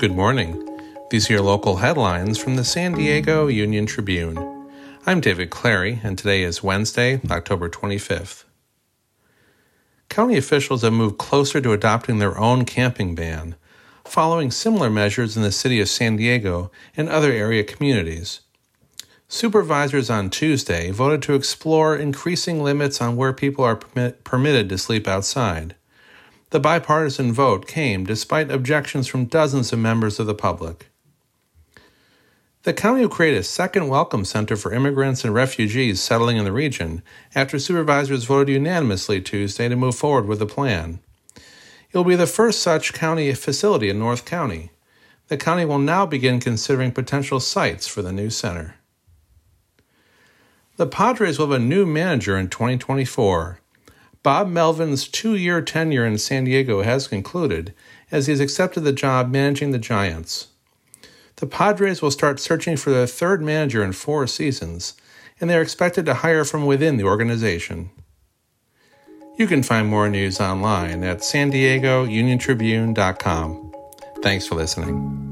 Good morning. These are your local headlines from the San Diego Union Tribune. I'm David Clary, and today is Wednesday, October 25th. County officials have moved closer to adopting their own camping ban, following similar measures in the city of San Diego and other area communities. Supervisors on Tuesday voted to explore increasing limits on where people are permit- permitted to sleep outside. The bipartisan vote came despite objections from dozens of members of the public. The county will create a second welcome center for immigrants and refugees settling in the region after supervisors voted unanimously Tuesday to move forward with the plan. It will be the first such county facility in North County. The county will now begin considering potential sites for the new center. The Padres will have a new manager in 2024. Bob Melvin's two year tenure in San Diego has concluded as he has accepted the job managing the Giants. The Padres will start searching for their third manager in four seasons, and they are expected to hire from within the organization. You can find more news online at san diego uniontribune.com. Thanks for listening.